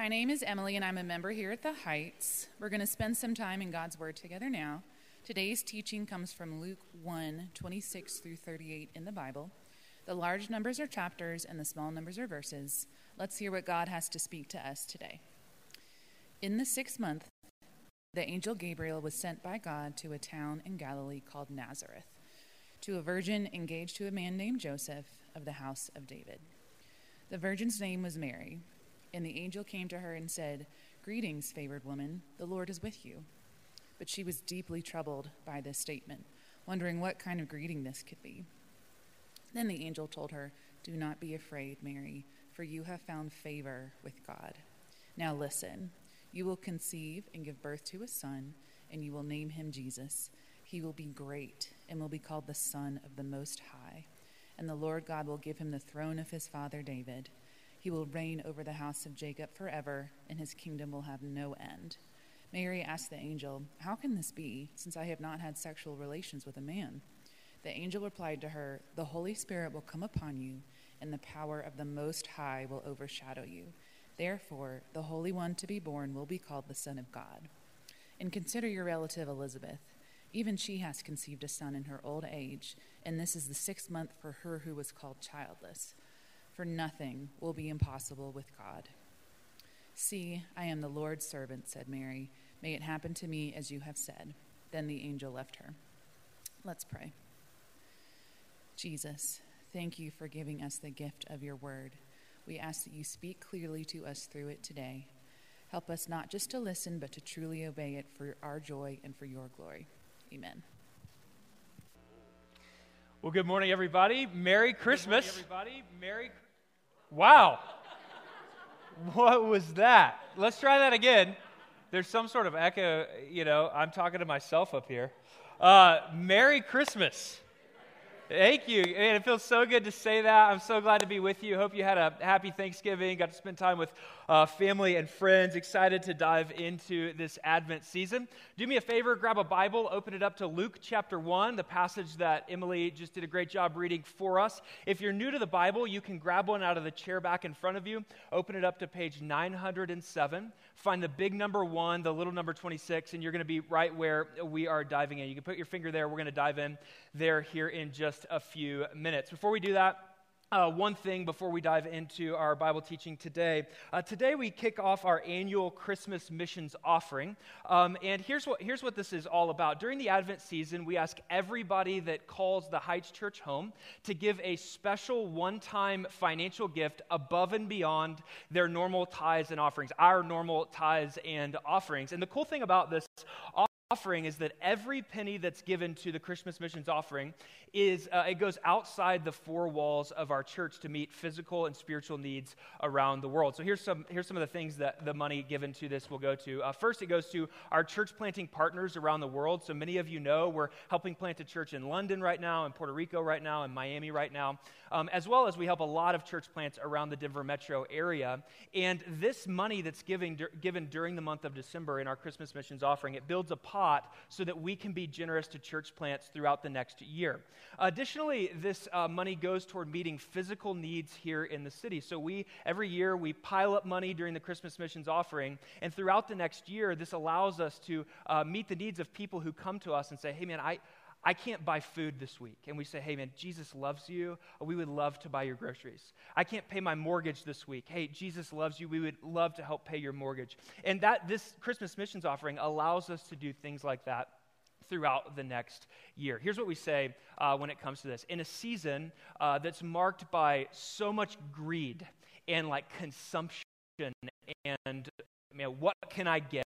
My name is Emily, and I'm a member here at the Heights. We're going to spend some time in God's Word together now. Today's teaching comes from Luke 1 26 through 38 in the Bible. The large numbers are chapters, and the small numbers are verses. Let's hear what God has to speak to us today. In the sixth month, the angel Gabriel was sent by God to a town in Galilee called Nazareth, to a virgin engaged to a man named Joseph of the house of David. The virgin's name was Mary. And the angel came to her and said, Greetings, favored woman, the Lord is with you. But she was deeply troubled by this statement, wondering what kind of greeting this could be. Then the angel told her, Do not be afraid, Mary, for you have found favor with God. Now listen, you will conceive and give birth to a son, and you will name him Jesus. He will be great and will be called the Son of the Most High. And the Lord God will give him the throne of his father David he will reign over the house of Jacob forever, and his kingdom will have no end. Mary asked the angel, How can this be, since I have not had sexual relations with a man? The angel replied to her, The Holy Spirit will come upon you, and the power of the Most High will overshadow you. Therefore, the Holy One to be born will be called the Son of God. And consider your relative Elizabeth. Even she has conceived a son in her old age, and this is the sixth month for her who was called childless for nothing will be impossible with God. See, I am the Lord's servant, said Mary. May it happen to me as you have said. Then the angel left her. Let's pray. Jesus, thank you for giving us the gift of your word. We ask that you speak clearly to us through it today. Help us not just to listen, but to truly obey it for our joy and for your glory. Amen. Well, good morning, everybody. Merry Christmas. Morning, everybody. Merry Wow. what was that? Let's try that again. There's some sort of echo, you know, I'm talking to myself up here. Uh, Merry Christmas. Thank you. And it feels so good to say that. I'm so glad to be with you. Hope you had a happy Thanksgiving, got to spend time with uh, family and friends. Excited to dive into this Advent season. Do me a favor, grab a Bible, open it up to Luke chapter 1, the passage that Emily just did a great job reading for us. If you're new to the Bible, you can grab one out of the chair back in front of you, open it up to page 907, find the big number 1, the little number 26, and you're going to be right where we are diving in. You can put your finger there. We're going to dive in there here in just a few minutes. Before we do that, uh, one thing before we dive into our Bible teaching today. Uh, today we kick off our annual Christmas missions offering. Um, and here's what, here's what this is all about. During the Advent season, we ask everybody that calls the Heights Church home to give a special one time financial gift above and beyond their normal tithes and offerings, our normal tithes and offerings. And the cool thing about this offering is that every penny that's given to the Christmas missions offering is uh, it goes outside the four walls of our church to meet physical and spiritual needs around the world. So here's some here's some of the things that the money given to this will go to. Uh, first, it goes to our church planting partners around the world. So many of you know we're helping plant a church in London right now, in Puerto Rico right now, in Miami right now, um, as well as we help a lot of church plants around the Denver metro area. And this money that's giving, given during the month of December in our Christmas missions offering, it builds a pot so that we can be generous to church plants throughout the next year. Additionally, this uh, money goes toward meeting physical needs here in the city. So we every year we pile up money during the Christmas missions offering, and throughout the next year, this allows us to uh, meet the needs of people who come to us and say, "Hey, man, I." I can't buy food this week. And we say, hey, man, Jesus loves you. We would love to buy your groceries. I can't pay my mortgage this week. Hey, Jesus loves you. We would love to help pay your mortgage. And that this Christmas missions offering allows us to do things like that throughout the next year. Here's what we say uh, when it comes to this in a season uh, that's marked by so much greed and like consumption and man, what can I get?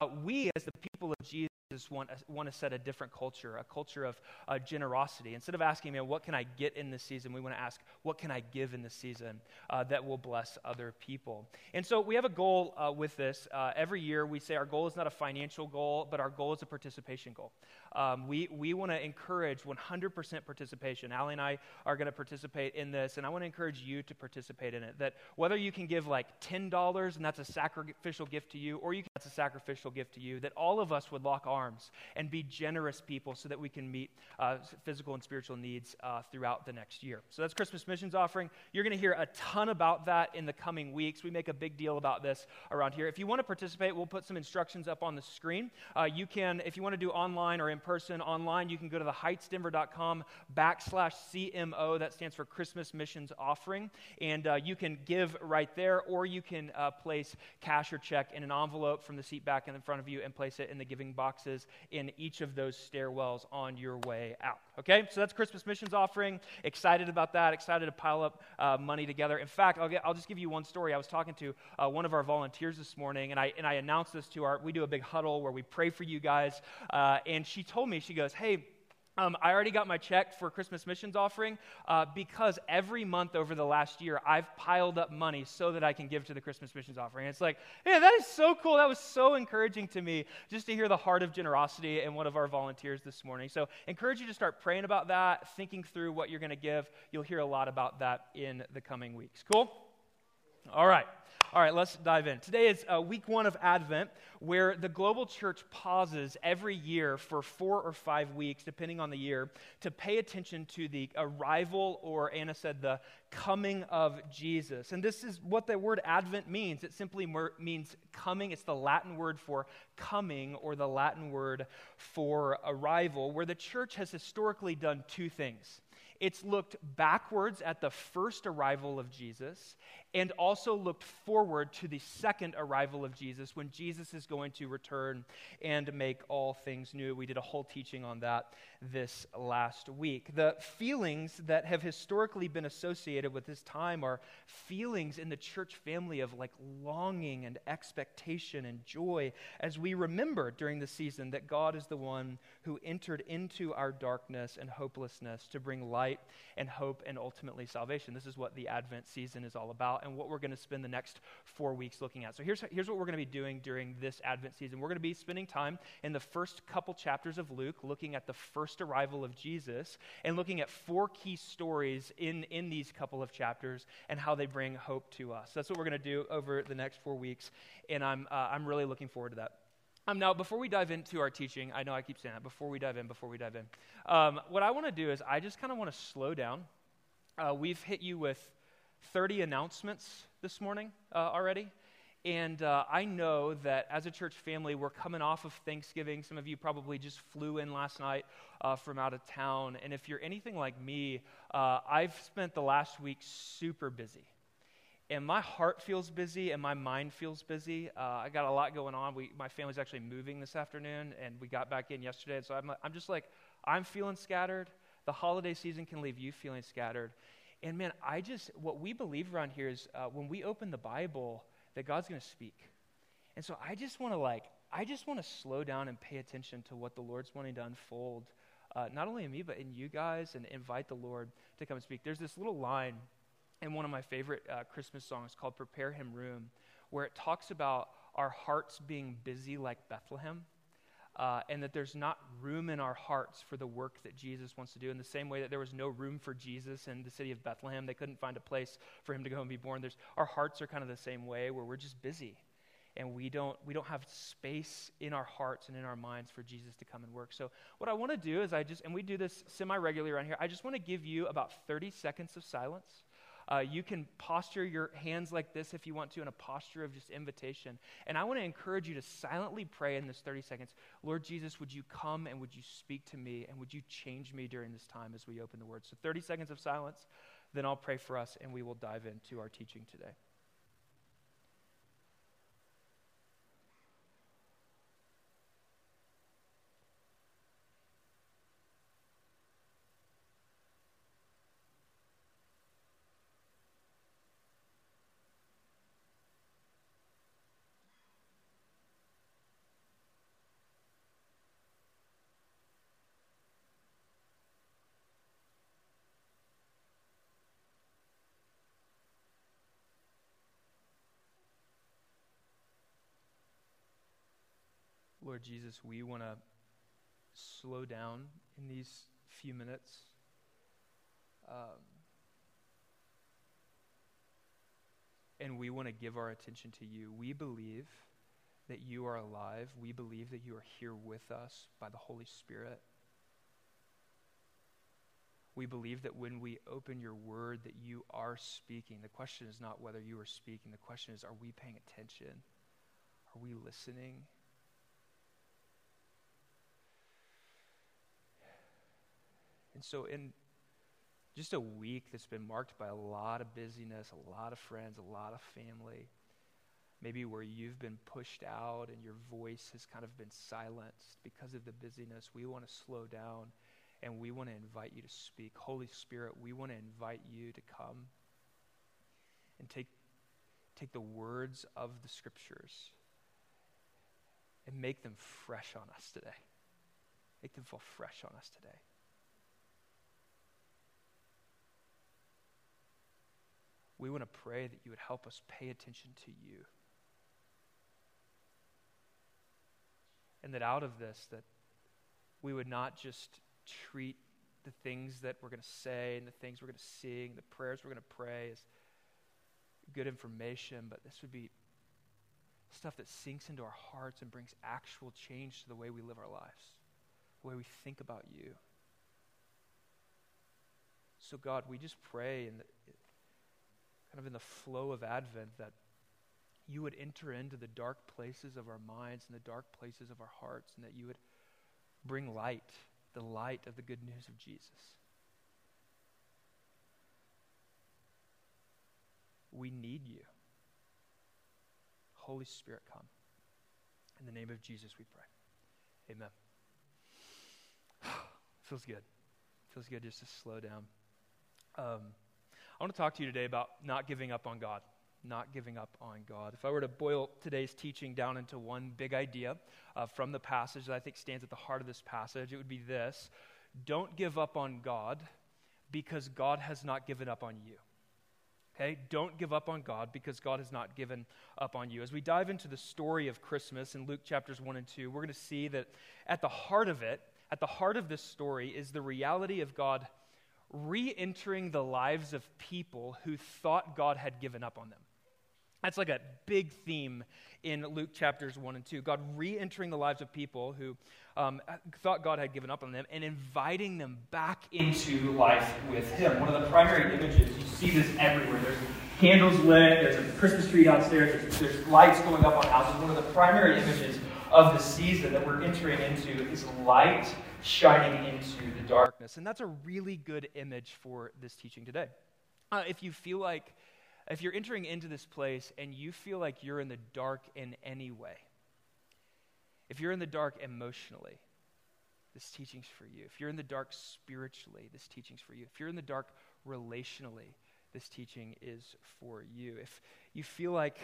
Uh, we, as the people of Jesus, want, want to set a different culture, a culture of uh, generosity. Instead of asking, man, what can I get in this season? We want to ask, what can I give in this season uh, that will bless other people? And so we have a goal uh, with this. Uh, every year we say our goal is not a financial goal, but our goal is a participation goal. Um, we we want to encourage 100% participation. Allie and I are going to participate in this, and I want to encourage you to participate in it. That whether you can give like $10 and that's a sacrificial gift to you, or you can, that's a sacrificial gift to you, that all of us would lock arms and be generous people so that we can meet uh, physical and spiritual needs uh, throughout the next year. So that's Christmas missions offering. You're going to hear a ton about that in the coming weeks. We make a big deal about this around here. If you want to participate, we'll put some instructions up on the screen. Uh, you can, if you want to do online or in person, online, you can go to theheightsdenver.com backslash CMO. That stands for Christmas Missions Offering. And uh, you can give right there, or you can uh, place cash or check in an envelope from the seat back in front of you and place it in the giving boxes in each of those stairwells on your way out. Okay, so that's Christmas missions offering. Excited about that. Excited to pile up uh, money together. In fact, I'll, get, I'll, just give you one story. I was talking to uh, one of our volunteers this morning, and I and I announced this to our. We do a big huddle where we pray for you guys, uh, and she told me she goes, "Hey." Um, I already got my check for Christmas missions offering uh, because every month over the last year, I've piled up money so that I can give to the Christmas missions offering. And it's like, yeah, that is so cool. That was so encouraging to me just to hear the heart of generosity in one of our volunteers this morning. So, encourage you to start praying about that, thinking through what you're going to give. You'll hear a lot about that in the coming weeks. Cool? All right. All right, let's dive in. Today is uh, week one of Advent, where the global church pauses every year for four or five weeks, depending on the year, to pay attention to the arrival, or Anna said, the coming of Jesus. And this is what the word Advent means. It simply mer- means coming. It's the Latin word for coming, or the Latin word for arrival, where the church has historically done two things. It's looked backwards at the first arrival of Jesus and also looked forward to the second arrival of Jesus when Jesus is going to return and make all things new. We did a whole teaching on that this last week. The feelings that have historically been associated with this time are feelings in the church family of like longing and expectation and joy as we remember during the season that God is the one who entered into our darkness and hopelessness to bring light and hope and ultimately salvation. This is what the Advent season is all about and what we're going to spend the next four weeks looking at. So here's, here's what we're going to be doing during this Advent season. We're going to be spending time in the first couple chapters of Luke, looking at the first arrival of Jesus, and looking at four key stories in, in these couple of chapters and how they bring hope to us. That's what we're going to do over the next four weeks, and I'm, uh, I'm really looking forward to that. Um, now, before we dive into our teaching, I know I keep saying that, before we dive in, before we dive in, um, what I want to do is I just kind of want to slow down. Uh, we've hit you with 30 announcements this morning uh, already. And uh, I know that as a church family, we're coming off of Thanksgiving. Some of you probably just flew in last night uh, from out of town. And if you're anything like me, uh, I've spent the last week super busy. And my heart feels busy and my mind feels busy. Uh, I got a lot going on. We, my family's actually moving this afternoon, and we got back in yesterday. So I'm, I'm just like, I'm feeling scattered. The holiday season can leave you feeling scattered. And man, I just, what we believe around here is uh, when we open the Bible, that God's going to speak. And so I just want to like, I just want to slow down and pay attention to what the Lord's wanting to unfold, uh, not only in me, but in you guys, and invite the Lord to come and speak. There's this little line in one of my favorite uh, Christmas songs called Prepare Him Room, where it talks about our hearts being busy like Bethlehem uh, and that there's not room in our hearts for the work that Jesus wants to do. In the same way that there was no room for Jesus in the city of Bethlehem, they couldn't find a place for him to go and be born. There's, our hearts are kind of the same way, where we're just busy. And we don't, we don't have space in our hearts and in our minds for Jesus to come and work. So, what I want to do is, I just, and we do this semi regularly around here, I just want to give you about 30 seconds of silence uh, you can posture your hands like this if you want to in a posture of just invitation. And I want to encourage you to silently pray in this 30 seconds Lord Jesus, would you come and would you speak to me and would you change me during this time as we open the word? So 30 seconds of silence, then I'll pray for us and we will dive into our teaching today. Lord Jesus, we want to slow down in these few minutes. Um, and we want to give our attention to you. We believe that you are alive. We believe that you are here with us by the Holy Spirit. We believe that when we open your word that you are speaking. The question is not whether you are speaking. The question is are we paying attention? Are we listening? And so in just a week that's been marked by a lot of busyness, a lot of friends, a lot of family, maybe where you've been pushed out and your voice has kind of been silenced because of the busyness, we want to slow down and we want to invite you to speak. Holy Spirit, we want to invite you to come and take, take the words of the scriptures and make them fresh on us today. Make them fall fresh on us today. We want to pray that you would help us pay attention to you. And that out of this, that we would not just treat the things that we're going to say and the things we're going to sing, the prayers we're going to pray as good information, but this would be stuff that sinks into our hearts and brings actual change to the way we live our lives, the way we think about you. So, God, we just pray the, kind of in the flow of Advent that you would enter into the dark places of our minds and the dark places of our hearts, and that you would bring light, the light of the good news of Jesus. We need you. Holy Spirit, come. In the name of Jesus, we pray. Amen. Feels good. Feels good just to slow down. Um, I want to talk to you today about not giving up on God. Not giving up on God. If I were to boil today's teaching down into one big idea uh, from the passage that I think stands at the heart of this passage, it would be this Don't give up on God because God has not given up on you. Okay? Don't give up on God because God has not given up on you. As we dive into the story of Christmas in Luke chapters 1 and 2, we're going to see that at the heart of it, at the heart of this story, is the reality of God re entering the lives of people who thought God had given up on them. That's like a big theme in Luke chapters 1 and 2. God re entering the lives of people who um, thought God had given up on them and inviting them back into life with Him. One of the primary images, you see this everywhere. There's candles lit, there's a Christmas tree downstairs, there's, there's lights going up on houses. One of the primary images of the season that we're entering into is light shining into the darkness. And that's a really good image for this teaching today. Uh, if you feel like if you're entering into this place and you feel like you're in the dark in any way, if you're in the dark emotionally, this teaching's for you. If you're in the dark spiritually, this teaching's for you. If you're in the dark relationally, this teaching is for you. If you feel like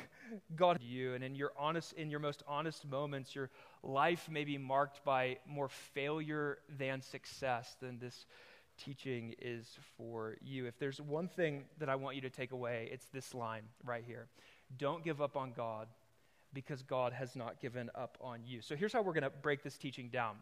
God you and in your honest in your most honest moments your life may be marked by more failure than success, then this teaching is for you. If there's one thing that I want you to take away, it's this line right here Don't give up on God because God has not given up on you. So here's how we're going to break this teaching down.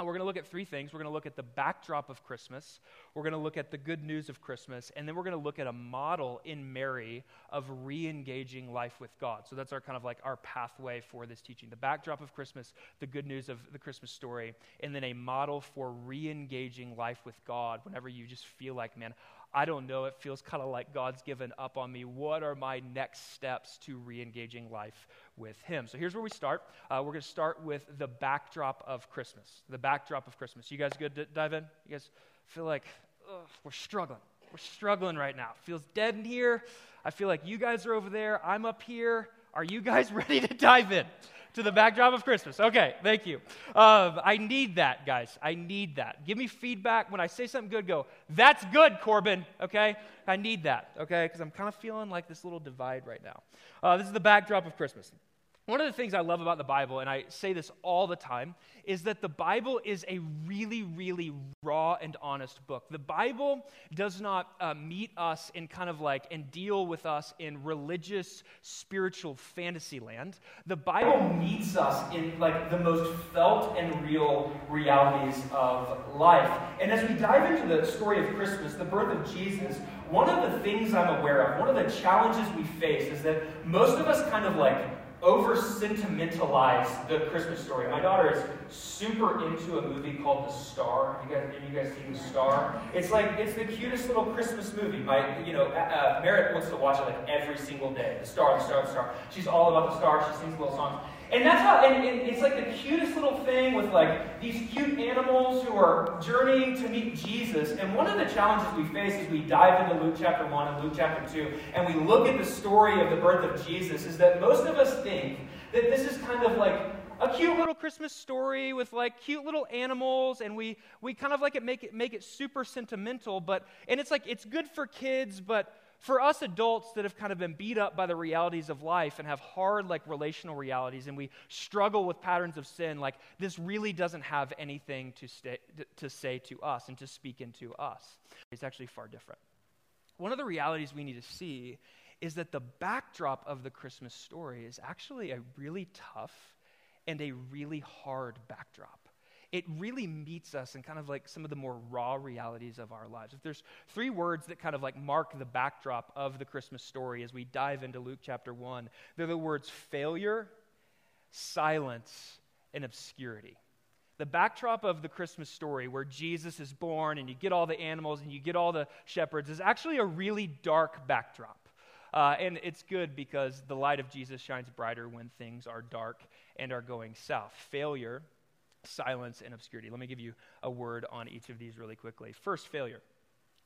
And we're going to look at three things. We're going to look at the backdrop of Christmas. We're going to look at the good news of Christmas. And then we're going to look at a model in Mary of re engaging life with God. So that's our kind of like our pathway for this teaching. The backdrop of Christmas, the good news of the Christmas story, and then a model for re engaging life with God whenever you just feel like, man, I don't know, it feels kind of like God's given up on me. What are my next steps to re engaging life with Him? So here's where we start. Uh, we're going to start with the backdrop of Christmas. The backdrop of Christmas. You guys good to dive in? You guys feel like ugh, we're struggling. We're struggling right now. Feels dead in here. I feel like you guys are over there. I'm up here. Are you guys ready to dive in? to the backdrop of Christmas. Okay, thank you. Um, I need that, guys. I need that. Give me feedback when I say something good. Go, that's good, Corbin. Okay, I need that. Okay, because I'm kind of feeling like this little divide right now. Uh, this is the backdrop of Christmas. One of the things I love about the Bible, and I say this all the time, is that the Bible is a really, really raw and honest book. The Bible does not uh, meet us in kind of like and deal with us in religious, spiritual fantasy land. The Bible meets us in like the most felt and real realities of life. And as we dive into the story of Christmas, the birth of Jesus, one of the things I'm aware of, one of the challenges we face is that most of us kind of like over sentimentalize the Christmas story. My daughter is super into a movie called The Star. You guys, have you guys seen The Star? It's like it's the cutest little Christmas movie. My, you know, uh, Merritt wants to watch it like every single day. The Star, The Star, The Star. She's all about the star. She sings little songs. And that's how, and, and, it's like the cutest little thing with like these cute animals who are journeying to meet Jesus. And one of the challenges we face as we dive into Luke chapter 1 and Luke chapter 2, and we look at the story of the birth of Jesus, is that most of us think that this is kind of like a cute little Christmas story with like cute little animals, and we, we kind of like it make it make it super sentimental, but and it's like it's good for kids, but for us adults that have kind of been beat up by the realities of life and have hard like relational realities and we struggle with patterns of sin like this really doesn't have anything to, stay, to say to us and to speak into us. It's actually far different. One of the realities we need to see is that the backdrop of the christmas story is actually a really tough and a really hard backdrop it really meets us in kind of like some of the more raw realities of our lives. If there's three words that kind of like mark the backdrop of the Christmas story as we dive into Luke chapter 1, they're the words failure, silence, and obscurity. The backdrop of the Christmas story, where Jesus is born and you get all the animals and you get all the shepherds, is actually a really dark backdrop. Uh, and it's good because the light of Jesus shines brighter when things are dark and are going south. Failure silence and obscurity. Let me give you a word on each of these really quickly. First, failure.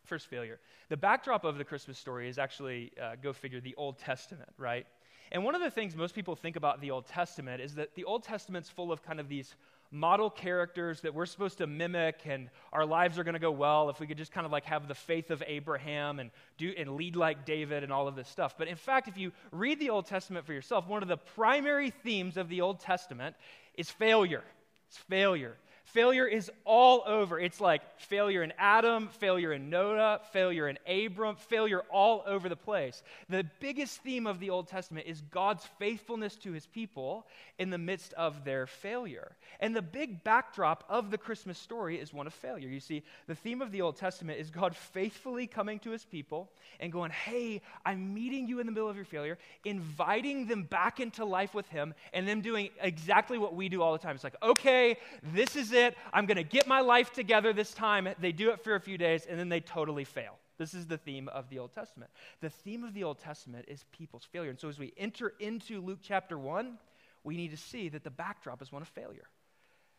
First, failure. The backdrop of the Christmas story is actually, uh, go figure, the Old Testament, right? And one of the things most people think about the Old Testament is that the Old Testament's full of kind of these model characters that we're supposed to mimic and our lives are going to go well if we could just kind of like have the faith of Abraham and do and lead like David and all of this stuff. But in fact, if you read the Old Testament for yourself, one of the primary themes of the Old Testament is failure. It's failure. Failure is all over. It's like failure in Adam, failure in Noah, failure in Abram, failure all over the place. The biggest theme of the Old Testament is God's faithfulness to his people in the midst of their failure. And the big backdrop of the Christmas story is one of failure. You see, the theme of the Old Testament is God faithfully coming to his people and going, Hey, I'm meeting you in the middle of your failure, inviting them back into life with him, and them doing exactly what we do all the time. It's like, Okay, this is it it. I'm going to get my life together this time. They do it for a few days, and then they totally fail. This is the theme of the Old Testament. The theme of the Old Testament is people's failure. And so as we enter into Luke chapter 1, we need to see that the backdrop is one of failure.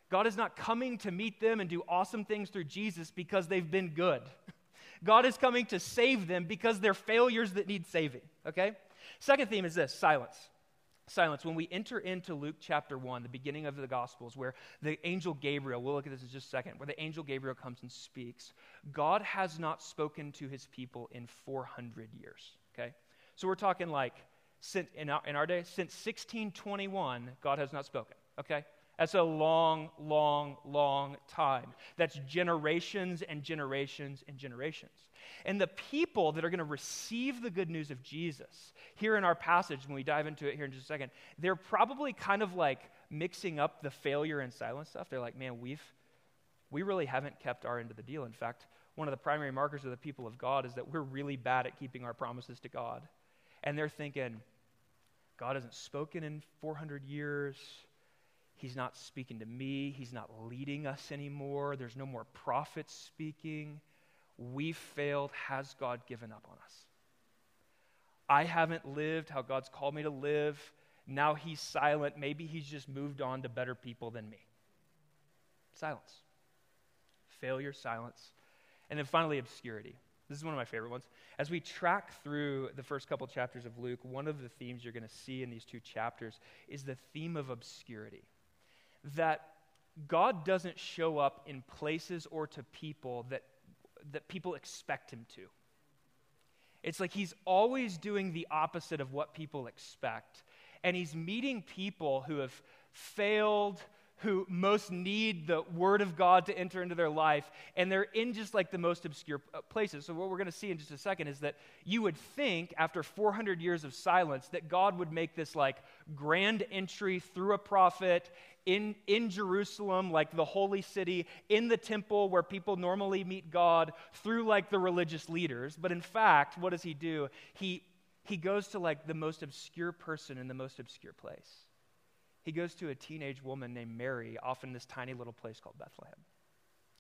God is not coming to meet them and do awesome things through Jesus because they've been good. God is coming to save them because they're failures that need saving, okay? Second theme is this silence silence. When we enter into Luke chapter 1, the beginning of the Gospels, where the angel Gabriel, we'll look at this in just a second, where the angel Gabriel comes and speaks, God has not spoken to his people in 400 years. Okay? So we're talking like, since, in our, in our day, since 1621, God has not spoken. Okay? That's a long, long, long time. That's generations and generations and generations. And the people that are going to receive the good news of Jesus, here in our passage, when we dive into it here in just a second, they're probably kind of like mixing up the failure and silence stuff. They're like, man, we've, we really haven't kept our end of the deal. In fact, one of the primary markers of the people of God is that we're really bad at keeping our promises to God. And they're thinking, God hasn't spoken in 400 years. He's not speaking to me. He's not leading us anymore. There's no more prophets speaking. We've failed. Has God given up on us? I haven't lived how God's called me to live. Now he's silent. Maybe he's just moved on to better people than me. Silence. Failure, silence. And then finally, obscurity. This is one of my favorite ones. As we track through the first couple chapters of Luke, one of the themes you're going to see in these two chapters is the theme of obscurity that God doesn't show up in places or to people that, that people expect him to. It's like he's always doing the opposite of what people expect. And he's meeting people who have failed, who most need the word of God to enter into their life, and they're in just like the most obscure uh, places. So, what we're going to see in just a second is that you would think, after 400 years of silence, that God would make this like grand entry through a prophet in, in Jerusalem, like the holy city, in the temple where people normally meet God, through like the religious leaders. But in fact, what does he do? He he goes to like the most obscure person in the most obscure place. He goes to a teenage woman named Mary, off in this tiny little place called Bethlehem.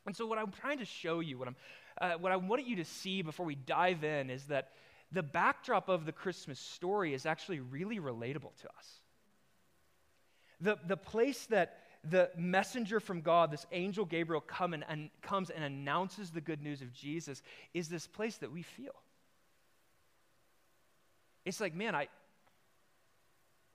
And so, what I'm trying to show you, what, I'm, uh, what I want you to see before we dive in, is that the backdrop of the Christmas story is actually really relatable to us. The, the place that the messenger from God, this angel Gabriel, come and, and, comes and announces the good news of Jesus is this place that we feel. It's like, man, I,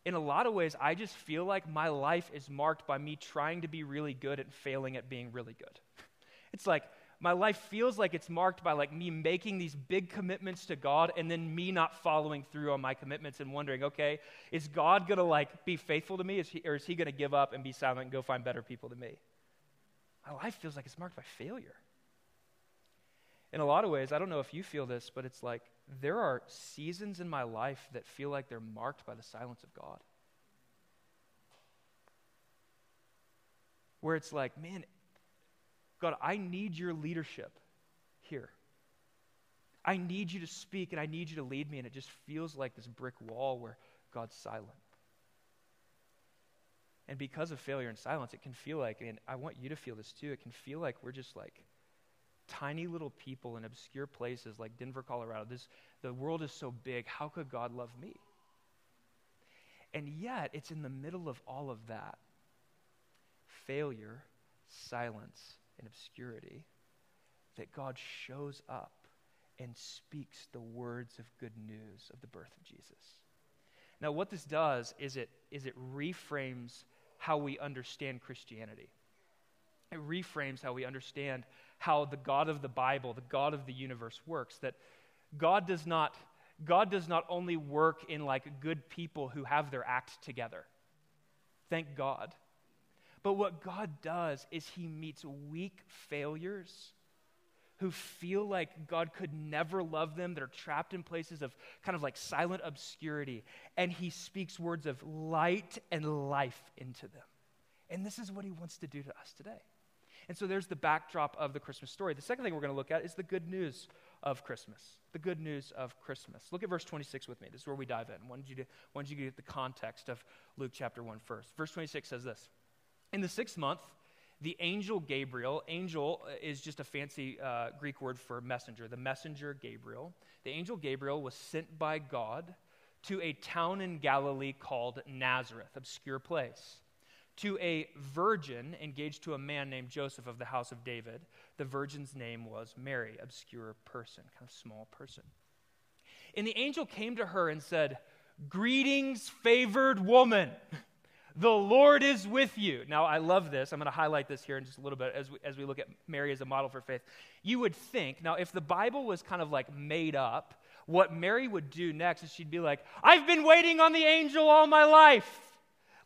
in a lot of ways, I just feel like my life is marked by me trying to be really good and failing at being really good. It's like, my life feels like it's marked by like me making these big commitments to God and then me not following through on my commitments and wondering, okay, is God going to like be faithful to me is he, or is he going to give up and be silent and go find better people than me? My life feels like it's marked by failure. In a lot of ways, I don't know if you feel this, but it's like there are seasons in my life that feel like they're marked by the silence of God. Where it's like, man, God, I need your leadership here. I need you to speak and I need you to lead me, and it just feels like this brick wall where God's silent. And because of failure and silence, it can feel like, and I want you to feel this too, it can feel like we're just like tiny little people in obscure places like Denver, Colorado. This, the world is so big. How could God love me? And yet, it's in the middle of all of that failure, silence, in obscurity, that God shows up and speaks the words of good news of the birth of Jesus. Now, what this does is it, is it reframes how we understand Christianity. It reframes how we understand how the God of the Bible, the God of the universe works. That God does not, God does not only work in like good people who have their act together. Thank God. But what God does is He meets weak failures who feel like God could never love them, that are trapped in places of kind of like silent obscurity, and He speaks words of light and life into them. And this is what He wants to do to us today. And so there's the backdrop of the Christmas story. The second thing we're going to look at is the good news of Christmas. The good news of Christmas. Look at verse 26 with me. This is where we dive in. I wanted you to, wanted you to get the context of Luke chapter 1 first. Verse 26 says this in the sixth month, the angel Gabriel, angel uh, is just a fancy uh, Greek word for messenger, the messenger Gabriel. The angel Gabriel was sent by God to a town in Galilee called Nazareth, obscure place, to a virgin engaged to a man named Joseph of the house of David. The virgin's name was Mary, obscure person, kind of small person. And the angel came to her and said, Greetings, favored woman. The Lord is with you. Now, I love this. I'm going to highlight this here in just a little bit as we, as we look at Mary as a model for faith. You would think, now, if the Bible was kind of like made up, what Mary would do next is she'd be like, I've been waiting on the angel all my life.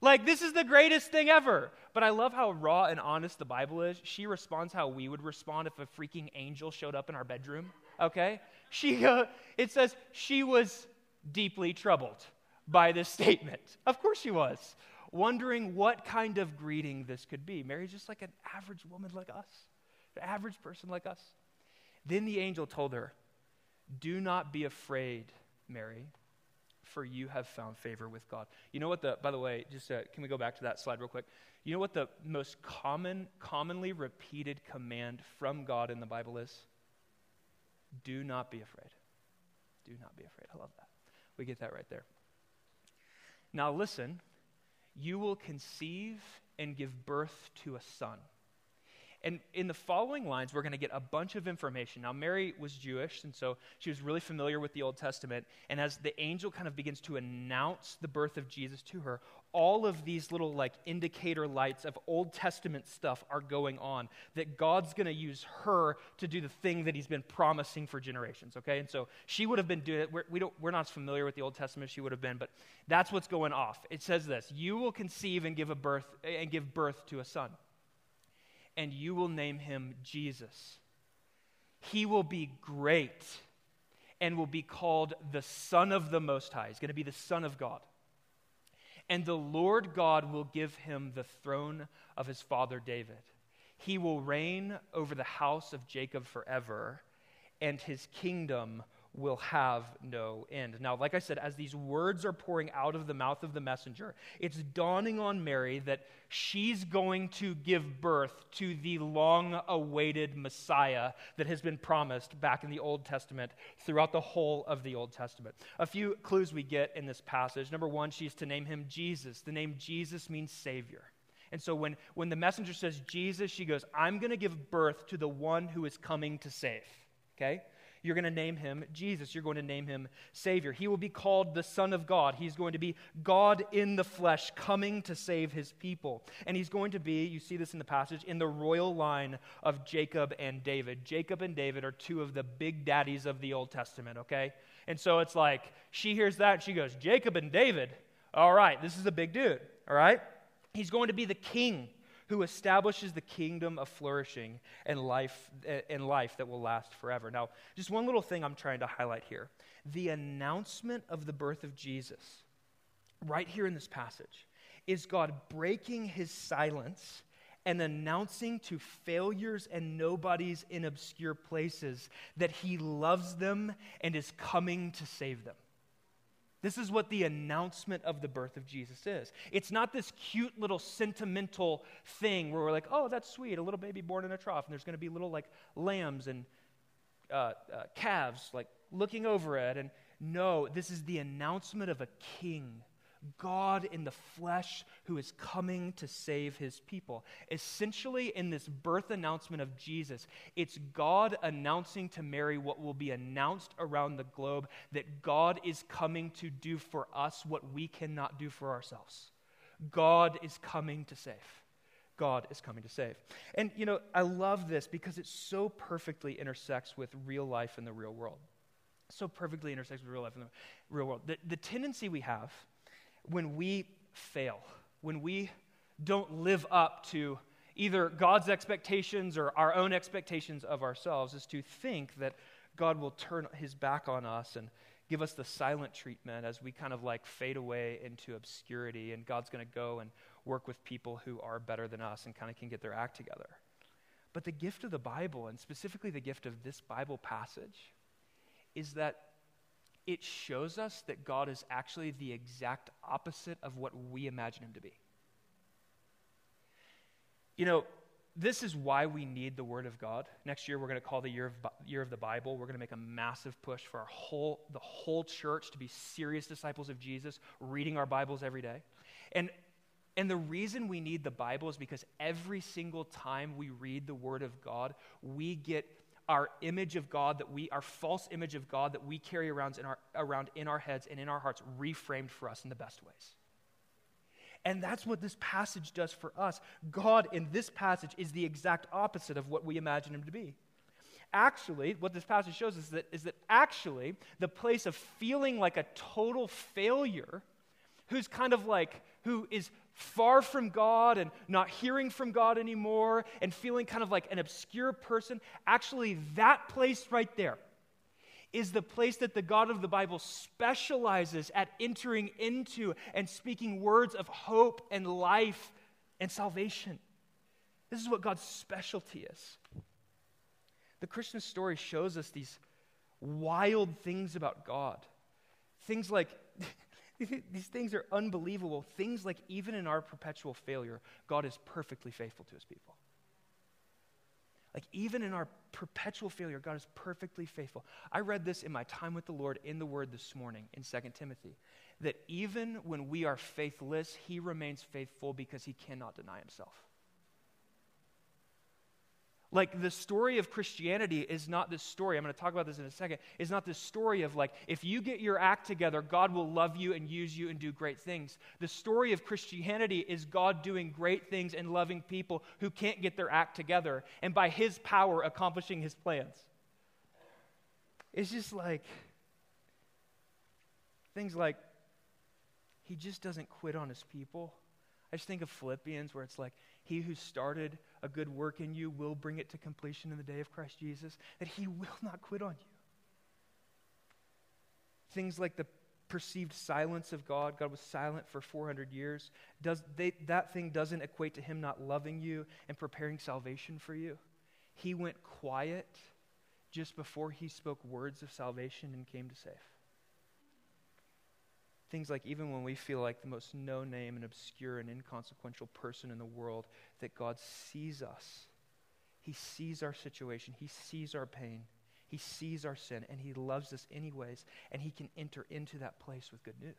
Like, this is the greatest thing ever. But I love how raw and honest the Bible is. She responds how we would respond if a freaking angel showed up in our bedroom, okay? She, uh, it says she was deeply troubled by this statement. Of course she was wondering what kind of greeting this could be. Mary's just like an average woman like us, an average person like us. Then the angel told her, Do not be afraid, Mary, for you have found favor with God. You know what the, by the way, just uh, can we go back to that slide real quick? You know what the most common, commonly repeated command from God in the Bible is? Do not be afraid. Do not be afraid. I love that. We get that right there. Now, listen, you will conceive and give birth to a son. And in the following lines, we're going to get a bunch of information. Now, Mary was Jewish, and so she was really familiar with the Old Testament. And as the angel kind of begins to announce the birth of Jesus to her, all of these little like indicator lights of Old Testament stuff are going on. That God's going to use her to do the thing that He's been promising for generations. Okay, and so she would have been doing it. We're, we don't, we're not as familiar with the Old Testament. She would have been, but that's what's going off. It says this: You will conceive and give a birth and give birth to a son and you will name him Jesus. He will be great and will be called the Son of the Most High. He's going to be the Son of God. And the Lord God will give him the throne of his father David. He will reign over the house of Jacob forever, and his kingdom will have no end. Now, like I said, as these words are pouring out of the mouth of the messenger, it's dawning on Mary that she's going to give birth to the long awaited Messiah that has been promised back in the Old Testament throughout the whole of the Old Testament. A few clues we get in this passage. Number one, she's to name him Jesus. The name Jesus means Savior. And so when, when the messenger says Jesus, she goes, I'm going to give birth to the one who is coming to save. Okay? You're going to name him Jesus. You're going to name him Savior. He will be called the Son of God. He's going to be God in the flesh, coming to save his people. And he's going to be, you see this in the passage, in the royal line of Jacob and David. Jacob and David are two of the big daddies of the Old Testament, okay? And so it's like, she hears that and she goes, Jacob and David? All right, this is a big dude, all right? He's going to be the king who establishes the kingdom of flourishing and life, and life that will last forever. Now, just one little thing I'm trying to highlight here. The announcement of the birth of Jesus, right here in this passage, is God breaking his silence and announcing to failures and nobodies in obscure places that he loves them and is coming to save them. This is what the announcement of the birth of Jesus is. It's not this cute little sentimental thing where we're like, oh, that's sweet, a little baby born in a trough, and there's going to be little like lambs and uh, uh, calves like looking over it. And no, this is the announcement of a king God in the flesh who is coming to save his people. Essentially, in this birth announcement of Jesus, it's God announcing to Mary what will be announced around the globe that God is coming to do for us what we cannot do for ourselves. God is coming to save. God is coming to save. And, you know, I love this because it so perfectly intersects with real life in the real world. So perfectly intersects with real life in the real world. The, the tendency we have when we fail, when we don't live up to either God's expectations or our own expectations of ourselves, is to think that God will turn his back on us and give us the silent treatment as we kind of like fade away into obscurity, and God's going to go and work with people who are better than us and kind of can get their act together. But the gift of the Bible, and specifically the gift of this Bible passage, is that it shows us that God is actually the exact opposite of what we imagine him to be. You know, this is why we need the Word of God. Next year, we're going to call the year of, year of the Bible. We're going to make a massive push for our whole, the whole church to be serious disciples of Jesus, reading our Bibles every day. And, and the reason we need the Bible is because every single time we read the Word of God, we get our image of God that we, our false image of God that we carry around in our, around in our heads and in our hearts, reframed for us in the best ways. And that's what this passage does for us. God in this passage is the exact opposite of what we imagine him to be. Actually, what this passage shows is that, is that actually the place of feeling like a total failure, who's kind of like, who is far from God and not hearing from God anymore and feeling kind of like an obscure person, actually, that place right there is the place that the God of the Bible specializes at entering into and speaking words of hope and life and salvation. This is what God's specialty is. The Christmas story shows us these wild things about God. Things like These things are unbelievable. Things like even in our perpetual failure, God is perfectly faithful to his people. Like, even in our perpetual failure, God is perfectly faithful. I read this in my time with the Lord in the Word this morning in 2 Timothy that even when we are faithless, He remains faithful because He cannot deny Himself. Like the story of Christianity is not this story, I'm going to talk about this in a second, is not this story of like, if you get your act together, God will love you and use you and do great things. The story of Christianity is God doing great things and loving people who can't get their act together, and by His power accomplishing His plans. It's just like things like, He just doesn't quit on His people. I just think of Philippians where it's like, He who started a good work in you will bring it to completion in the day of Christ Jesus, that He will not quit on you. Things like the perceived silence of God, God was silent for 400 years, does, they, that thing doesn't equate to Him not loving you and preparing salvation for you. He went quiet just before he spoke words of salvation and came to save. Things like even when we feel like the most no name and obscure and inconsequential person in the world, that God sees us. He sees our situation, He sees our pain, He sees our sin, and He loves us anyways, and He can enter into that place with good news.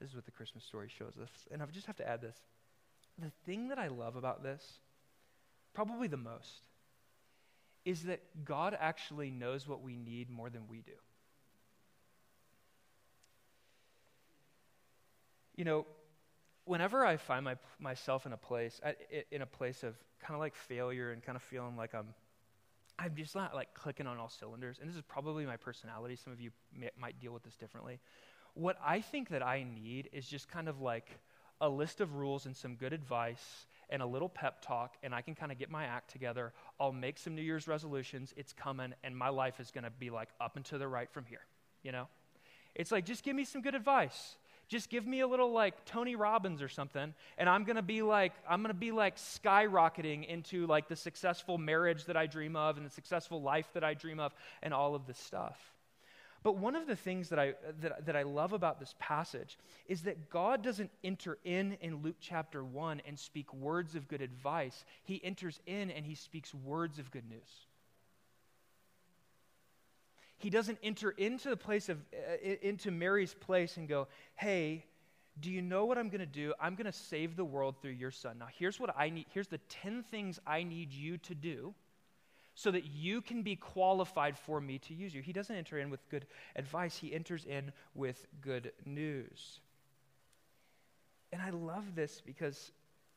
This is what the Christmas story shows us. And I just have to add this. The thing that I love about this, probably the most, is that God actually knows what we need more than we do. You know, whenever I find my, myself in a place, in a place of kind of like failure and kind of feeling like I'm, I'm just not like clicking on all cylinders, and this is probably my personality. Some of you may, might deal with this differently. What I think that I need is just kind of like a list of rules and some good advice and a little pep talk, and I can kind of get my act together. I'll make some New Year's resolutions. It's coming, and my life is going to be like up and to the right from here. You know? It's like, just give me some good advice. Just give me a little like Tony Robbins or something, and I'm gonna be like, I'm gonna be like skyrocketing into like the successful marriage that I dream of and the successful life that I dream of and all of this stuff. But one of the things that I, that, that I love about this passage is that God doesn't enter in in Luke chapter 1 and speak words of good advice. He enters in and he speaks words of good news. He doesn't enter into the place of, uh, into Mary's place and go, hey, do you know what I'm going to do? I'm going to save the world through your son. Now, here's what I need. Here's the 10 things I need you to do so that you can be qualified for me to use you. He doesn't enter in with good advice, he enters in with good news. And I love this because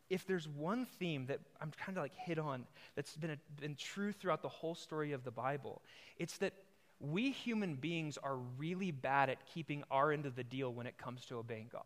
if there's one theme that I'm kind of like hit on that's been, a, been true throughout the whole story of the Bible, it's that we human beings are really bad at keeping our end of the deal when it comes to obeying God.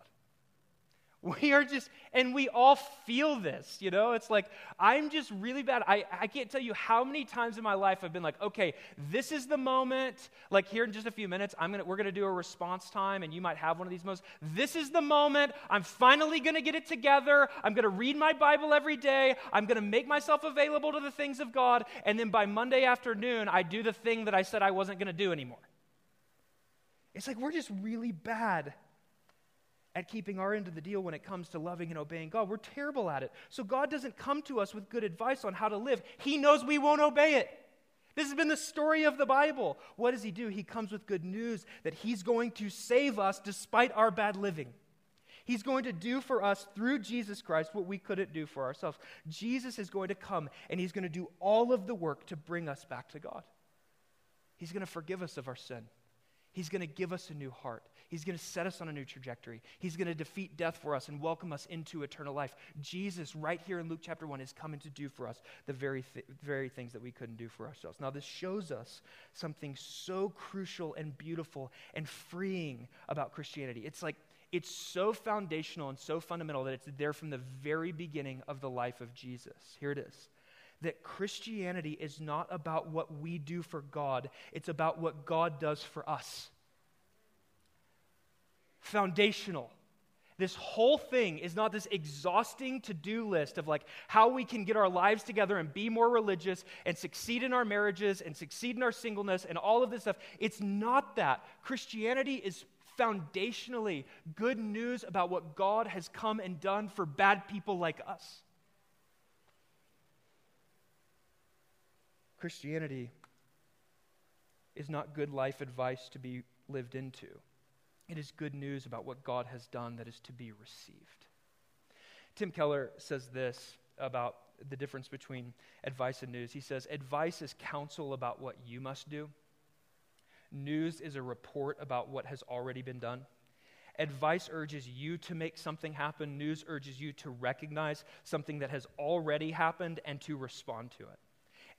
We are just, and we all feel this, you know? It's like, I'm just really bad. I, I can't tell you how many times in my life I've been like, okay, this is the moment. Like, here in just a few minutes, I'm gonna, we're to do a response time, and you might have one of these moments. This is the moment. I'm finally to get it together. I'm to read my Bible every day. I'm to make myself available to the things of God. And then by Monday afternoon, I do the thing that I said I wasn't to do anymore. It's like we're just really bad at keeping our end of the deal when it comes to loving and obeying God. We're terrible at it. So God doesn't come to us with good advice on how to live. He knows we won't obey it. This has been the story of the Bible. What does he do? He comes with good news that he's going to save us despite our bad living. He's going to do for us through Jesus Christ what we couldn't do for ourselves. Jesus is going to come and he's going to do all of the work to bring us back to God. He's going to forgive us of our sin. He's going to give us a new heart. He's going to set us on a new trajectory. He's going to defeat death for us and welcome us into eternal life. Jesus, right here in Luke chapter 1, is coming to do for us the very, th- very things that we couldn't do for ourselves. Now, this shows us something so crucial and beautiful and freeing about Christianity. It's like, it's so foundational and so fundamental that it's there from the very beginning of the life of Jesus. Here it is that Christianity is not about what we do for God, it's about what God does for us foundational. This whole thing is not this exhausting to do list of like how we can get our lives together and be more religious and succeed in our marriages and succeed in our singleness and all of this stuff. It's not that. Christianity is foundationally good news about what God has come and done for bad people like us. Christianity is not good life advice to be lived into. It is good news about what God has done that is to be received. Tim Keller says this about the difference between advice and news. He says, Advice is counsel about what you must do, news is a report about what has already been done. Advice urges you to make something happen, news urges you to recognize something that has already happened and to respond to it.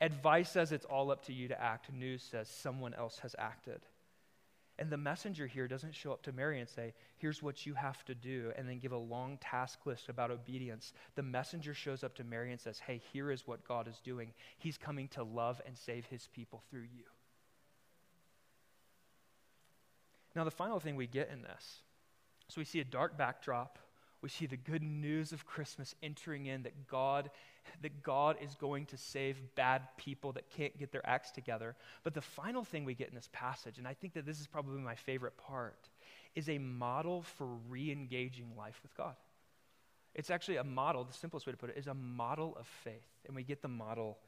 Advice says it's all up to you to act, news says someone else has acted. And the messenger here doesn't show up to Mary and say, Here's what you have to do, and then give a long task list about obedience. The messenger shows up to Mary and says, Hey, here is what God is doing. He's coming to love and save his people through you. Now, the final thing we get in this so we see a dark backdrop, we see the good news of Christmas entering in that God that God is going to save bad people that can't get their acts together. But the final thing we get in this passage, and I think that this is probably my favorite part, is a model for re-engaging life with God. It's actually a model, the simplest way to put it is a model of faith. And we get the model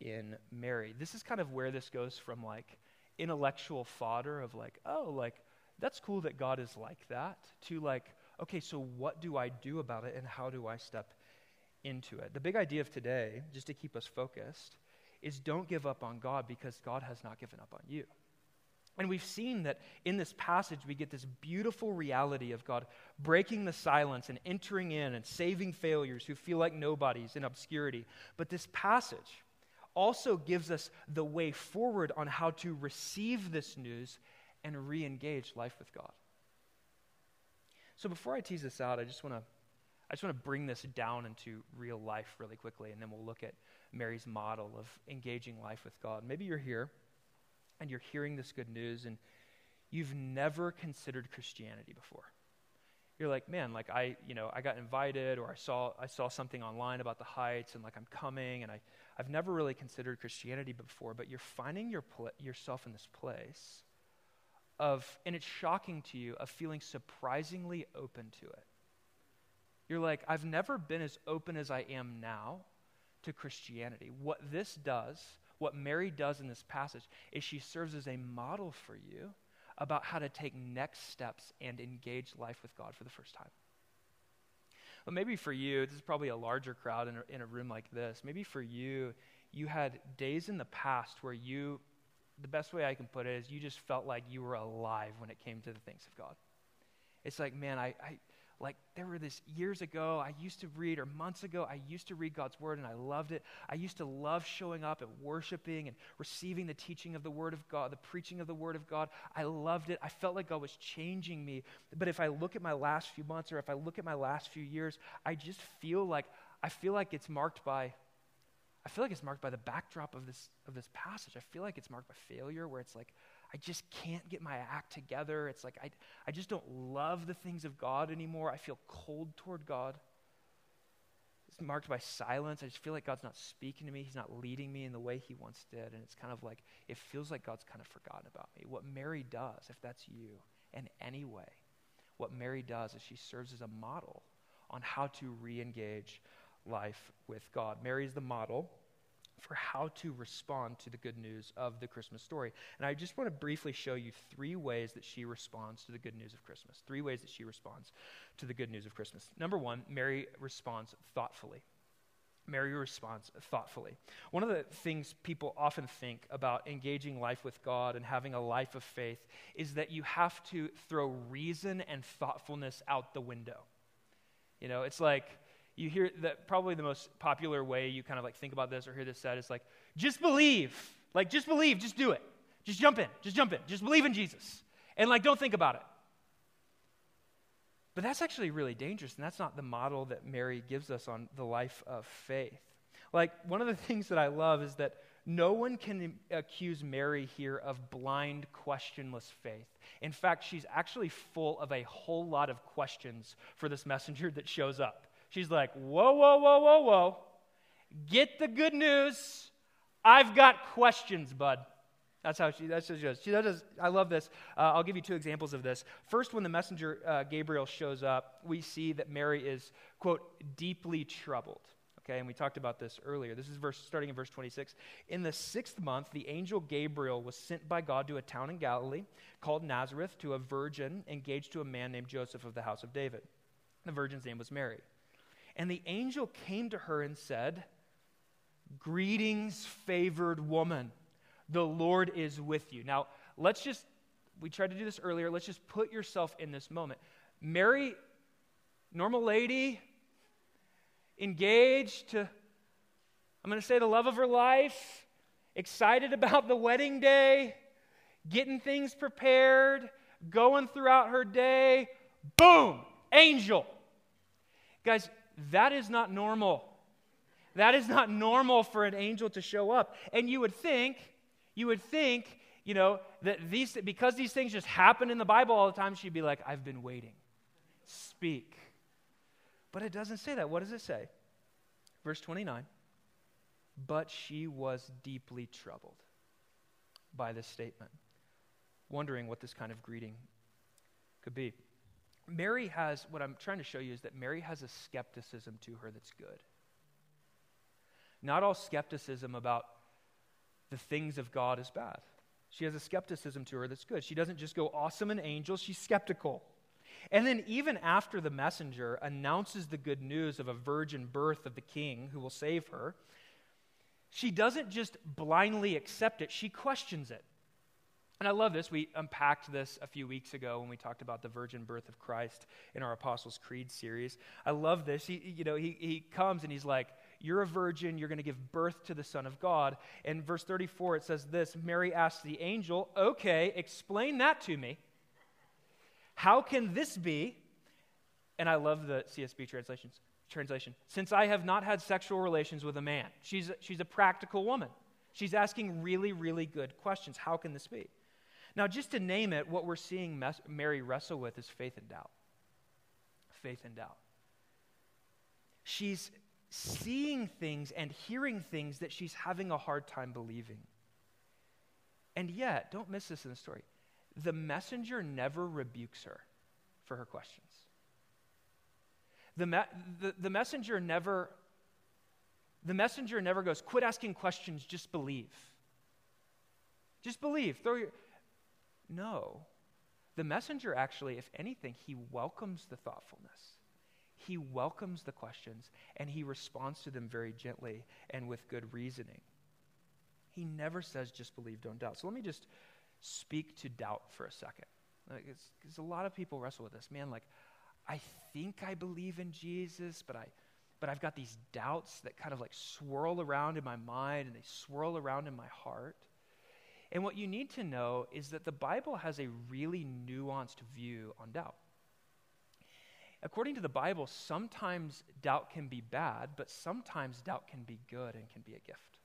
in Mary. This is kind of where this goes from like intellectual fodder of like, oh, like that's cool that God is like that, to like, okay, so what do I do about it and how do I step into it? The big idea of today, just to keep us focused, is don't give up on God because God has not given up on you. And we've seen that in this passage, we get this beautiful reality of God breaking the silence and entering in and saving failures who feel like nobodies in obscurity. But this passage also gives us the way forward on how to receive this news and re engage life with God. So before I tease this out, I just want to. I just want to bring this down into real life really quickly, and then we'll look at Mary's model of engaging life with God. Maybe you're here and you're hearing this good news and you've never considered Christianity before. You're like, man, like I, you know, I got invited or I saw I saw something online about the heights and like I'm coming and I I've never really considered Christianity before, but you're finding your pl- yourself in this place of and it's shocking to you of feeling surprisingly open to it. You're like, I've never been as open as I am now to Christianity. What this does what Mary does in this passage is she serves as a model for you about how to take next steps and engage life with God for the first time. But maybe for you, this is probably a larger crowd in a, in a room like this. Maybe for you, you had days in the past where you, the best way I can put it is you just felt like you were alive when it came to the things of God. It's like, man, I, I like there were this years ago i used to read or months ago i used to read god's word and i loved it. I used to love showing up and worshiping and receiving the teaching of the word of god the preaching of the word of god. I loved it. I felt like god was changing me. But if i look at my last few months or if i look at my last few years i just feel like i feel like it's marked by i feel like it's marked by the backdrop of this of this passage. I feel like it's marked by failure where it's like I just can't get my act together. It's like I, I just don't love the things of God anymore. I feel cold toward God. It's marked by silence. I just feel like God's not speaking to me. He's not leading me in the way He once did. And it's kind of like, it feels like God's kind of forgotten about me. What Mary does, if that's you, in any way, what Mary does is she serves as a model on how to re engage life with God. Mary is the model for how to respond to the good news of the Christmas story. And I just want to briefly show you three ways that she responds to the good news of Christmas. Three ways that she responds to the good news of Christmas. Number one, Mary responds thoughtfully. Mary responds thoughtfully. One of the things people often think about engaging life with God and having a life of faith is that you have to throw reason and thoughtfulness out the window. You know, it's like, you hear that probably the most popular way you kind of like think about this or hear this said is like, just believe. Like, just believe, just do it. Just jump in, just jump in. Just believe in Jesus. And like, don't think about it. But that's actually really dangerous, and that's not the model that Mary gives us on the life of faith. Like, one of the things that I love is that no one can accuse Mary here of blind, questionless faith. In fact, she's actually full of a whole lot of questions for this messenger that shows up. She's like, whoa, whoa, whoa, whoa, whoa. Get the good news. I've got questions, bud. That's how she, that's how she does. I love this. Uh, I'll give you two examples of this. First, when the messenger uh, Gabriel shows up, we see that Mary is, quote, deeply troubled. Okay, and we talked about this earlier. This is verse, starting in verse 26. In the sixth month, the angel Gabriel was sent by God to a town in Galilee called Nazareth to a virgin engaged to a man named Joseph of the house of David. The virgin's name was Mary. And the angel came to her and said, Greetings, favored woman. The Lord is with you. Now, let's just, we tried to do this earlier. Let's just put yourself in this moment. Mary, normal lady, engaged to, I'm going to say, the love of her life, excited about the wedding day, getting things prepared, going throughout her day. Boom! Angel. Guys, that is not normal. That is not normal for an angel to show up. And you would think, you would think, you know, that these, because these things just happen in the Bible all the time, she'd be like, I've been waiting. Speak. But it doesn't say that. What does it say? Verse 29 But she was deeply troubled by this statement, wondering what this kind of greeting could be. Mary has, what I'm trying to show you is that Mary has a skepticism to her that's good. Not all skepticism about the things of God is bad. She has a skepticism to her that's good. She doesn't just go awesome and angel, she's skeptical. And then, even after the messenger announces the good news of a virgin birth of the king who will save her, she doesn't just blindly accept it, she questions it. And I love this. We unpacked this a few weeks ago when we talked about the virgin birth of Christ in our Apostles' Creed series. I love this. He, you know, he, he comes and he's like, You're a virgin, you're going to give birth to the Son of God. In verse 34, it says this Mary asked the angel, Okay, explain that to me. How can this be? And I love the CSB translations, translation. Since I have not had sexual relations with a man. She's, she's a practical woman. She's asking really, really good questions. How can this be? Now, just to name it, what we're seeing Mary wrestle with is faith and doubt. Faith and doubt. She's seeing things and hearing things that she's having a hard time believing. And yet, don't miss this in the story, the messenger never rebukes her for her questions. The, me- the, the messenger never the messenger never goes, quit asking questions, just believe. Just believe. Throw your, no. The messenger actually, if anything, he welcomes the thoughtfulness. He welcomes the questions and he responds to them very gently and with good reasoning. He never says, just believe, don't doubt. So let me just speak to doubt for a second. Because like a lot of people wrestle with this. Man, like, I think I believe in Jesus, but I but I've got these doubts that kind of like swirl around in my mind and they swirl around in my heart. And what you need to know is that the Bible has a really nuanced view on doubt. According to the Bible, sometimes doubt can be bad, but sometimes doubt can be good and can be a gift.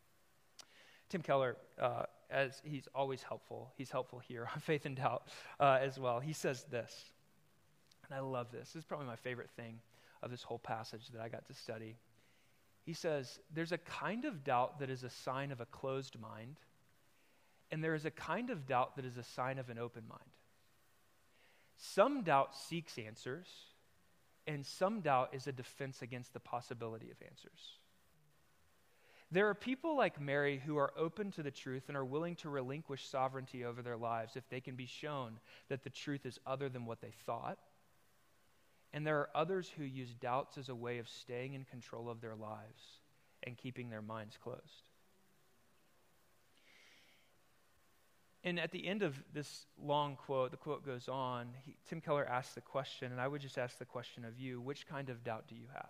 Tim Keller, uh, as he's always helpful, he's helpful here on faith and doubt uh, as well. He says this, and I love this. This is probably my favorite thing of this whole passage that I got to study. He says, There's a kind of doubt that is a sign of a closed mind and there is a kind of doubt that is a sign of an open mind. Some doubt seeks answers, and some doubt is a defense against the possibility of answers. There are people like Mary who are open to the truth and are willing to relinquish sovereignty over their lives if they can be shown that the truth is other than what they thought. And there are others who use doubts as a way of staying in control of their lives and keeping their minds closed. And at the end of this long quote, the quote goes on. He, Tim Keller asks the question, and I would just ask the question of you which kind of doubt do you have?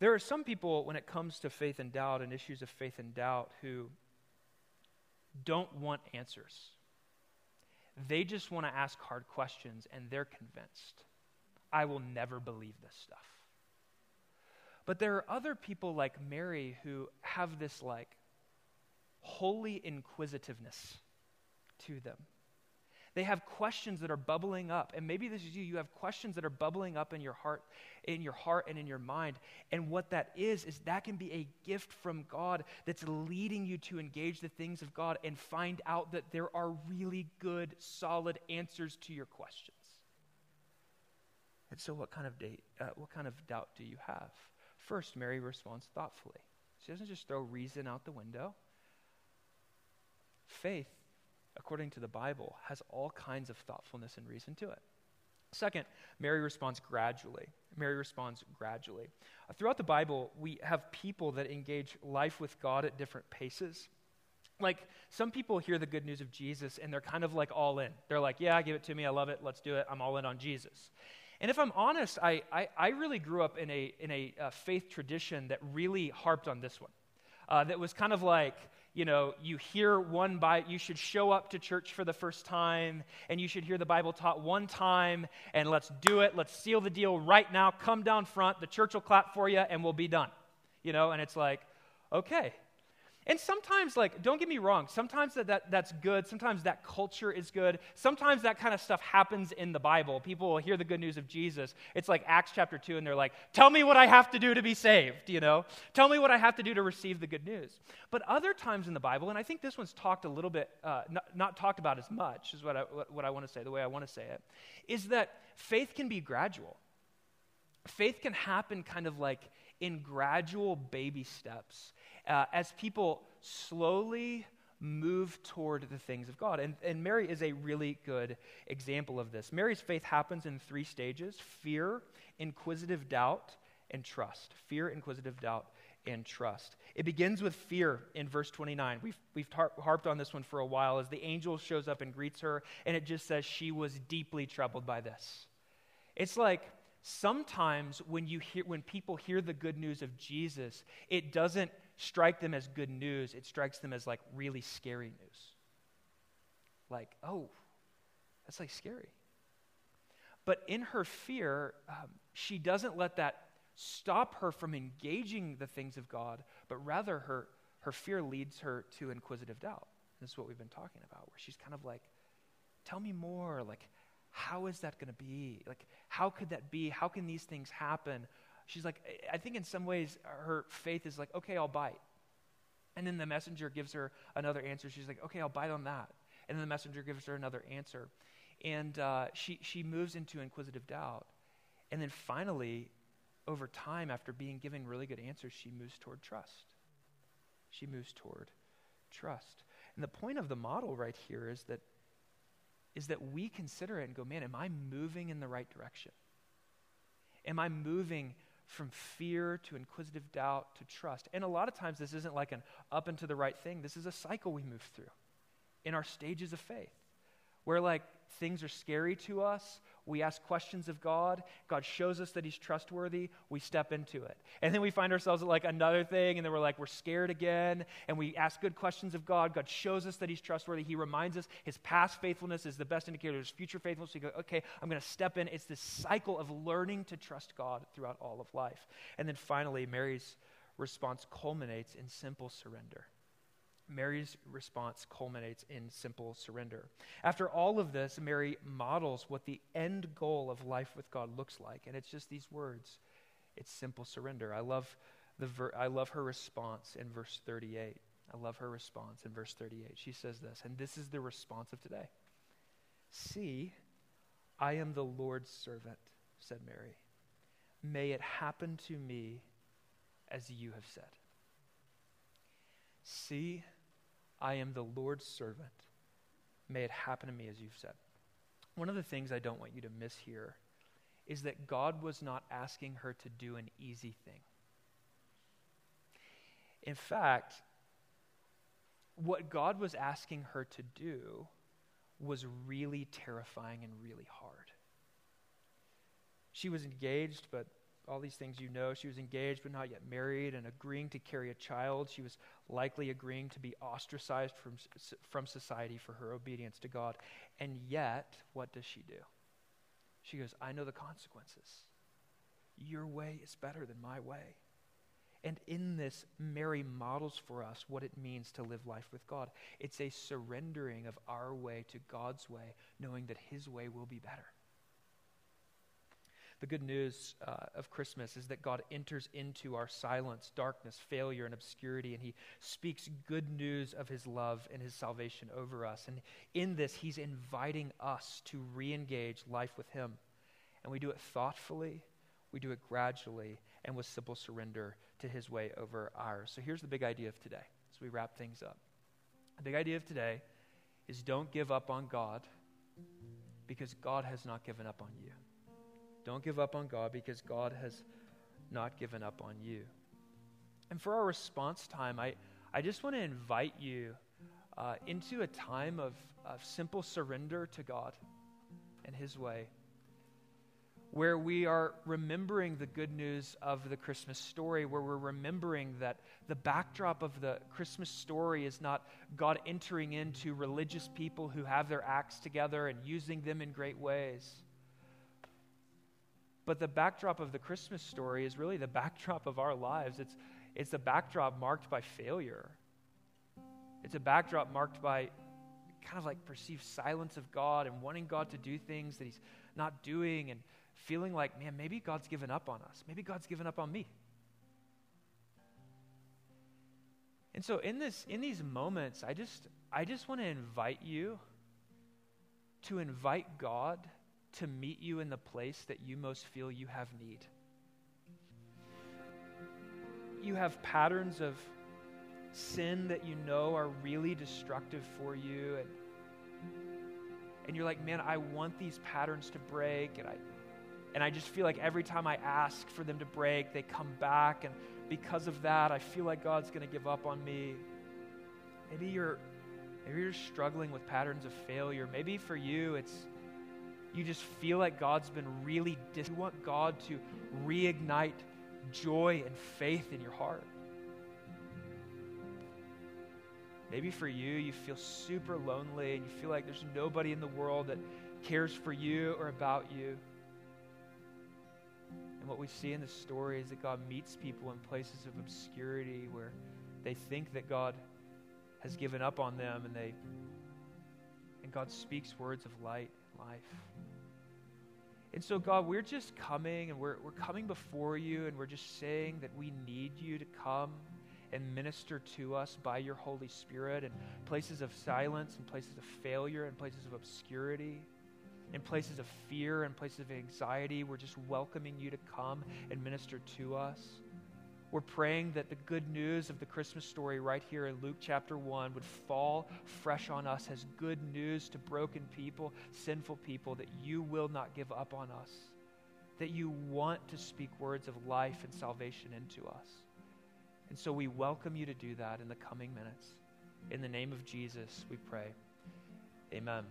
There are some people, when it comes to faith and doubt and issues of faith and doubt, who don't want answers. They just want to ask hard questions, and they're convinced. I will never believe this stuff. But there are other people like Mary who have this like holy inquisitiveness to them. They have questions that are bubbling up. And maybe this is you. You have questions that are bubbling up in your heart, in your heart and in your mind. And what that is, is that can be a gift from God that's leading you to engage the things of God and find out that there are really good, solid answers to your questions. And so, what kind of date, uh, what kind of doubt do you have? First, Mary responds thoughtfully. She doesn't just throw reason out the window. Faith, according to the Bible, has all kinds of thoughtfulness and reason to it. Second, Mary responds gradually. Mary responds gradually. Uh, throughout the Bible, we have people that engage life with God at different paces. Like, some people hear the good news of Jesus and they're kind of like all in. They're like, yeah, give it to me. I love it. Let's do it. I'm all in on Jesus. And if I'm honest, I, I, I really grew up in a, in a uh, faith tradition that really harped on this one. Uh, that was kind of like, you know, you hear one Bible, you should show up to church for the first time, and you should hear the Bible taught one time, and let's do it. Let's seal the deal right now. Come down front. The church will clap for you, and we'll be done. You know, and it's like, okay. And sometimes, like, don't get me wrong, sometimes that, that, that's good. Sometimes that culture is good. Sometimes that kind of stuff happens in the Bible. People will hear the good news of Jesus. It's like Acts chapter 2, and they're like, tell me what I have to do to be saved, you know? Tell me what I have to do to receive the good news. But other times in the Bible, and I think this one's talked a little bit, uh, not, not, talked about as much, is what I, what, what I want to say, the way I want to say it, is that faith can be gradual. Faith can happen kind of like in gradual baby steps uh, as people slowly move toward the things of God. And, and Mary is a really good example of this. Mary's faith happens in three stages fear, inquisitive doubt, and trust. Fear, inquisitive doubt, and trust. It begins with fear in verse 29. We've, we've harped on this one for a while as the angel shows up and greets her, and it just says she was deeply troubled by this. It's like sometimes when, you hear, when people hear the good news of Jesus, it doesn't strike them as good news, it strikes them as like really scary news. Like, oh, that's like scary. But in her fear, um, she doesn't let that stop her from engaging the things of God, but rather her, her fear leads her to inquisitive doubt. This is what we've been talking about, where she's kind of like, tell me more. Like, how is that going to be? Like, how could that be? How can these things happen? She's like, I think in some ways her faith is like, okay, I'll bite. And then the messenger gives her another answer. She's like, okay, I'll bite on that. And then the messenger gives her another answer. And uh, she, she moves into inquisitive doubt. And then finally, over time, after being given really good answers, she moves toward trust. She moves toward trust. And the point of the model right here is that, is that we consider it and go, man, am I moving in the right direction? Am I moving from fear to inquisitive doubt to trust. And a lot of times, this isn't like an up and to the right thing. This is a cycle we move through in our stages of faith where, like, things are scary to us. We ask questions of God. God shows us that He's trustworthy. We step into it. And then we find ourselves at like another thing, and then we're like, we're scared again. And we ask good questions of God. God shows us that He's trustworthy. He reminds us His past faithfulness is the best indicator of His future faithfulness. We go, okay, I'm going to step in. It's this cycle of learning to trust God throughout all of life. And then finally, Mary's response culminates in simple surrender. Mary's response culminates in simple surrender. After all of this, Mary models what the end goal of life with God looks like, and it's just these words. It's simple surrender. I love the ver- I love her response in verse 38. I love her response in verse 38. She says this, and this is the response of today. See, I am the Lord's servant, said Mary. May it happen to me as you have said. See, I am the Lord's servant. May it happen to me as you've said. One of the things I don't want you to miss here is that God was not asking her to do an easy thing. In fact, what God was asking her to do was really terrifying and really hard. She was engaged, but all these things you know. She was engaged but not yet married and agreeing to carry a child. She was likely agreeing to be ostracized from, from society for her obedience to God. And yet, what does she do? She goes, I know the consequences. Your way is better than my way. And in this, Mary models for us what it means to live life with God. It's a surrendering of our way to God's way, knowing that His way will be better. The good news uh, of Christmas is that God enters into our silence, darkness, failure, and obscurity, and He speaks good news of His love and His salvation over us. And in this, He's inviting us to re engage life with Him. And we do it thoughtfully, we do it gradually, and with simple surrender to His way over ours. So here's the big idea of today as we wrap things up. The big idea of today is don't give up on God because God has not given up on you. Don't give up on God because God has not given up on you. And for our response time, I, I just want to invite you uh, into a time of, of simple surrender to God and His way, where we are remembering the good news of the Christmas story, where we're remembering that the backdrop of the Christmas story is not God entering into religious people who have their acts together and using them in great ways but the backdrop of the Christmas story is really the backdrop of our lives. It's, it's the backdrop marked by failure It's a backdrop marked by kind of like perceived silence of God and wanting God to do things that He's not doing and feeling like, man, maybe God's given up on us. Maybe God's given up on me. And so in this in these moments, I just I just want to invite you to invite God to meet you in the place that you most feel you have need. You have patterns of sin that you know are really destructive for you and and you're like, "Man, I want these patterns to break." And I and I just feel like every time I ask for them to break, they come back and because of that, I feel like God's going to give up on me. Maybe you're maybe you're struggling with patterns of failure. Maybe for you it's you just feel like God's been really dis- you want God to reignite joy and faith in your heart. Maybe for you, you feel super lonely and you feel like there's nobody in the world that cares for you or about you. And what we see in the story is that God meets people in places of obscurity where they think that God has given up on them and they and God speaks words of light life. And so, God, we're just coming and we're, we're coming before you and we're just saying that we need you to come and minister to us by your Holy Spirit in places of silence, in places of failure, in places of obscurity, in places of fear, and places of anxiety. We're just welcoming you to come and minister to us. We're praying that the good news of the Christmas story right here in Luke chapter 1 would fall fresh on us as good news to broken people, sinful people, that you will not give up on us, that you want to speak words of life and salvation into us. And so we welcome you to do that in the coming minutes. In the name of Jesus, we pray. Amen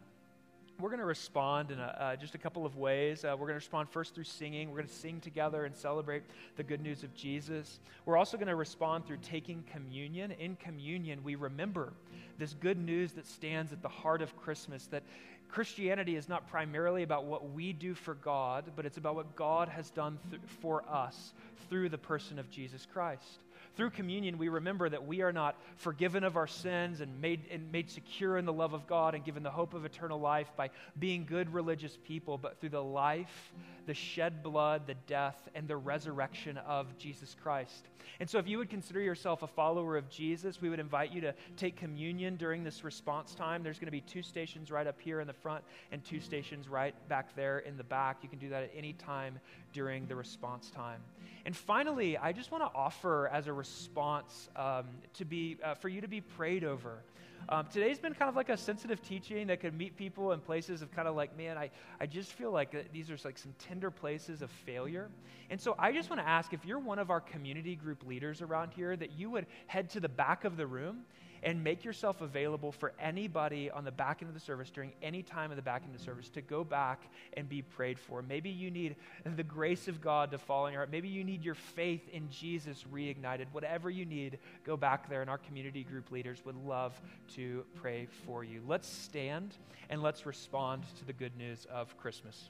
we're going to respond in a, uh, just a couple of ways. Uh, we're going to respond first through singing. We're going to sing together and celebrate the good news of Jesus. We're also going to respond through taking communion. In communion, we remember this good news that stands at the heart of Christmas that Christianity is not primarily about what we do for God, but it's about what God has done th- for us through the person of Jesus Christ. Through communion, we remember that we are not forgiven of our sins and made, and made secure in the love of God and given the hope of eternal life by being good religious people, but through the life, the shed blood, the death, and the resurrection of Jesus Christ. And so, if you would consider yourself a follower of Jesus, we would invite you to take communion during this response time. There's going to be two stations right up here in the front and two stations right back there in the back. You can do that at any time during the response time. And finally, I just want to offer as a response um, to be, uh, for you to be prayed over. Um, today's been kind of like a sensitive teaching that could meet people in places of kind of like, man, I, I just feel like these are like some tender places of failure. And so I just want to ask if you're one of our community group leaders around here, that you would head to the back of the room and make yourself available for anybody on the back end of the service during any time of the back end of the service to go back and be prayed for. Maybe you need the grace of God to fall in your heart. Maybe you need your faith in Jesus reignited. Whatever you need, go back there, and our community group leaders would love to pray for you. Let's stand and let's respond to the good news of Christmas.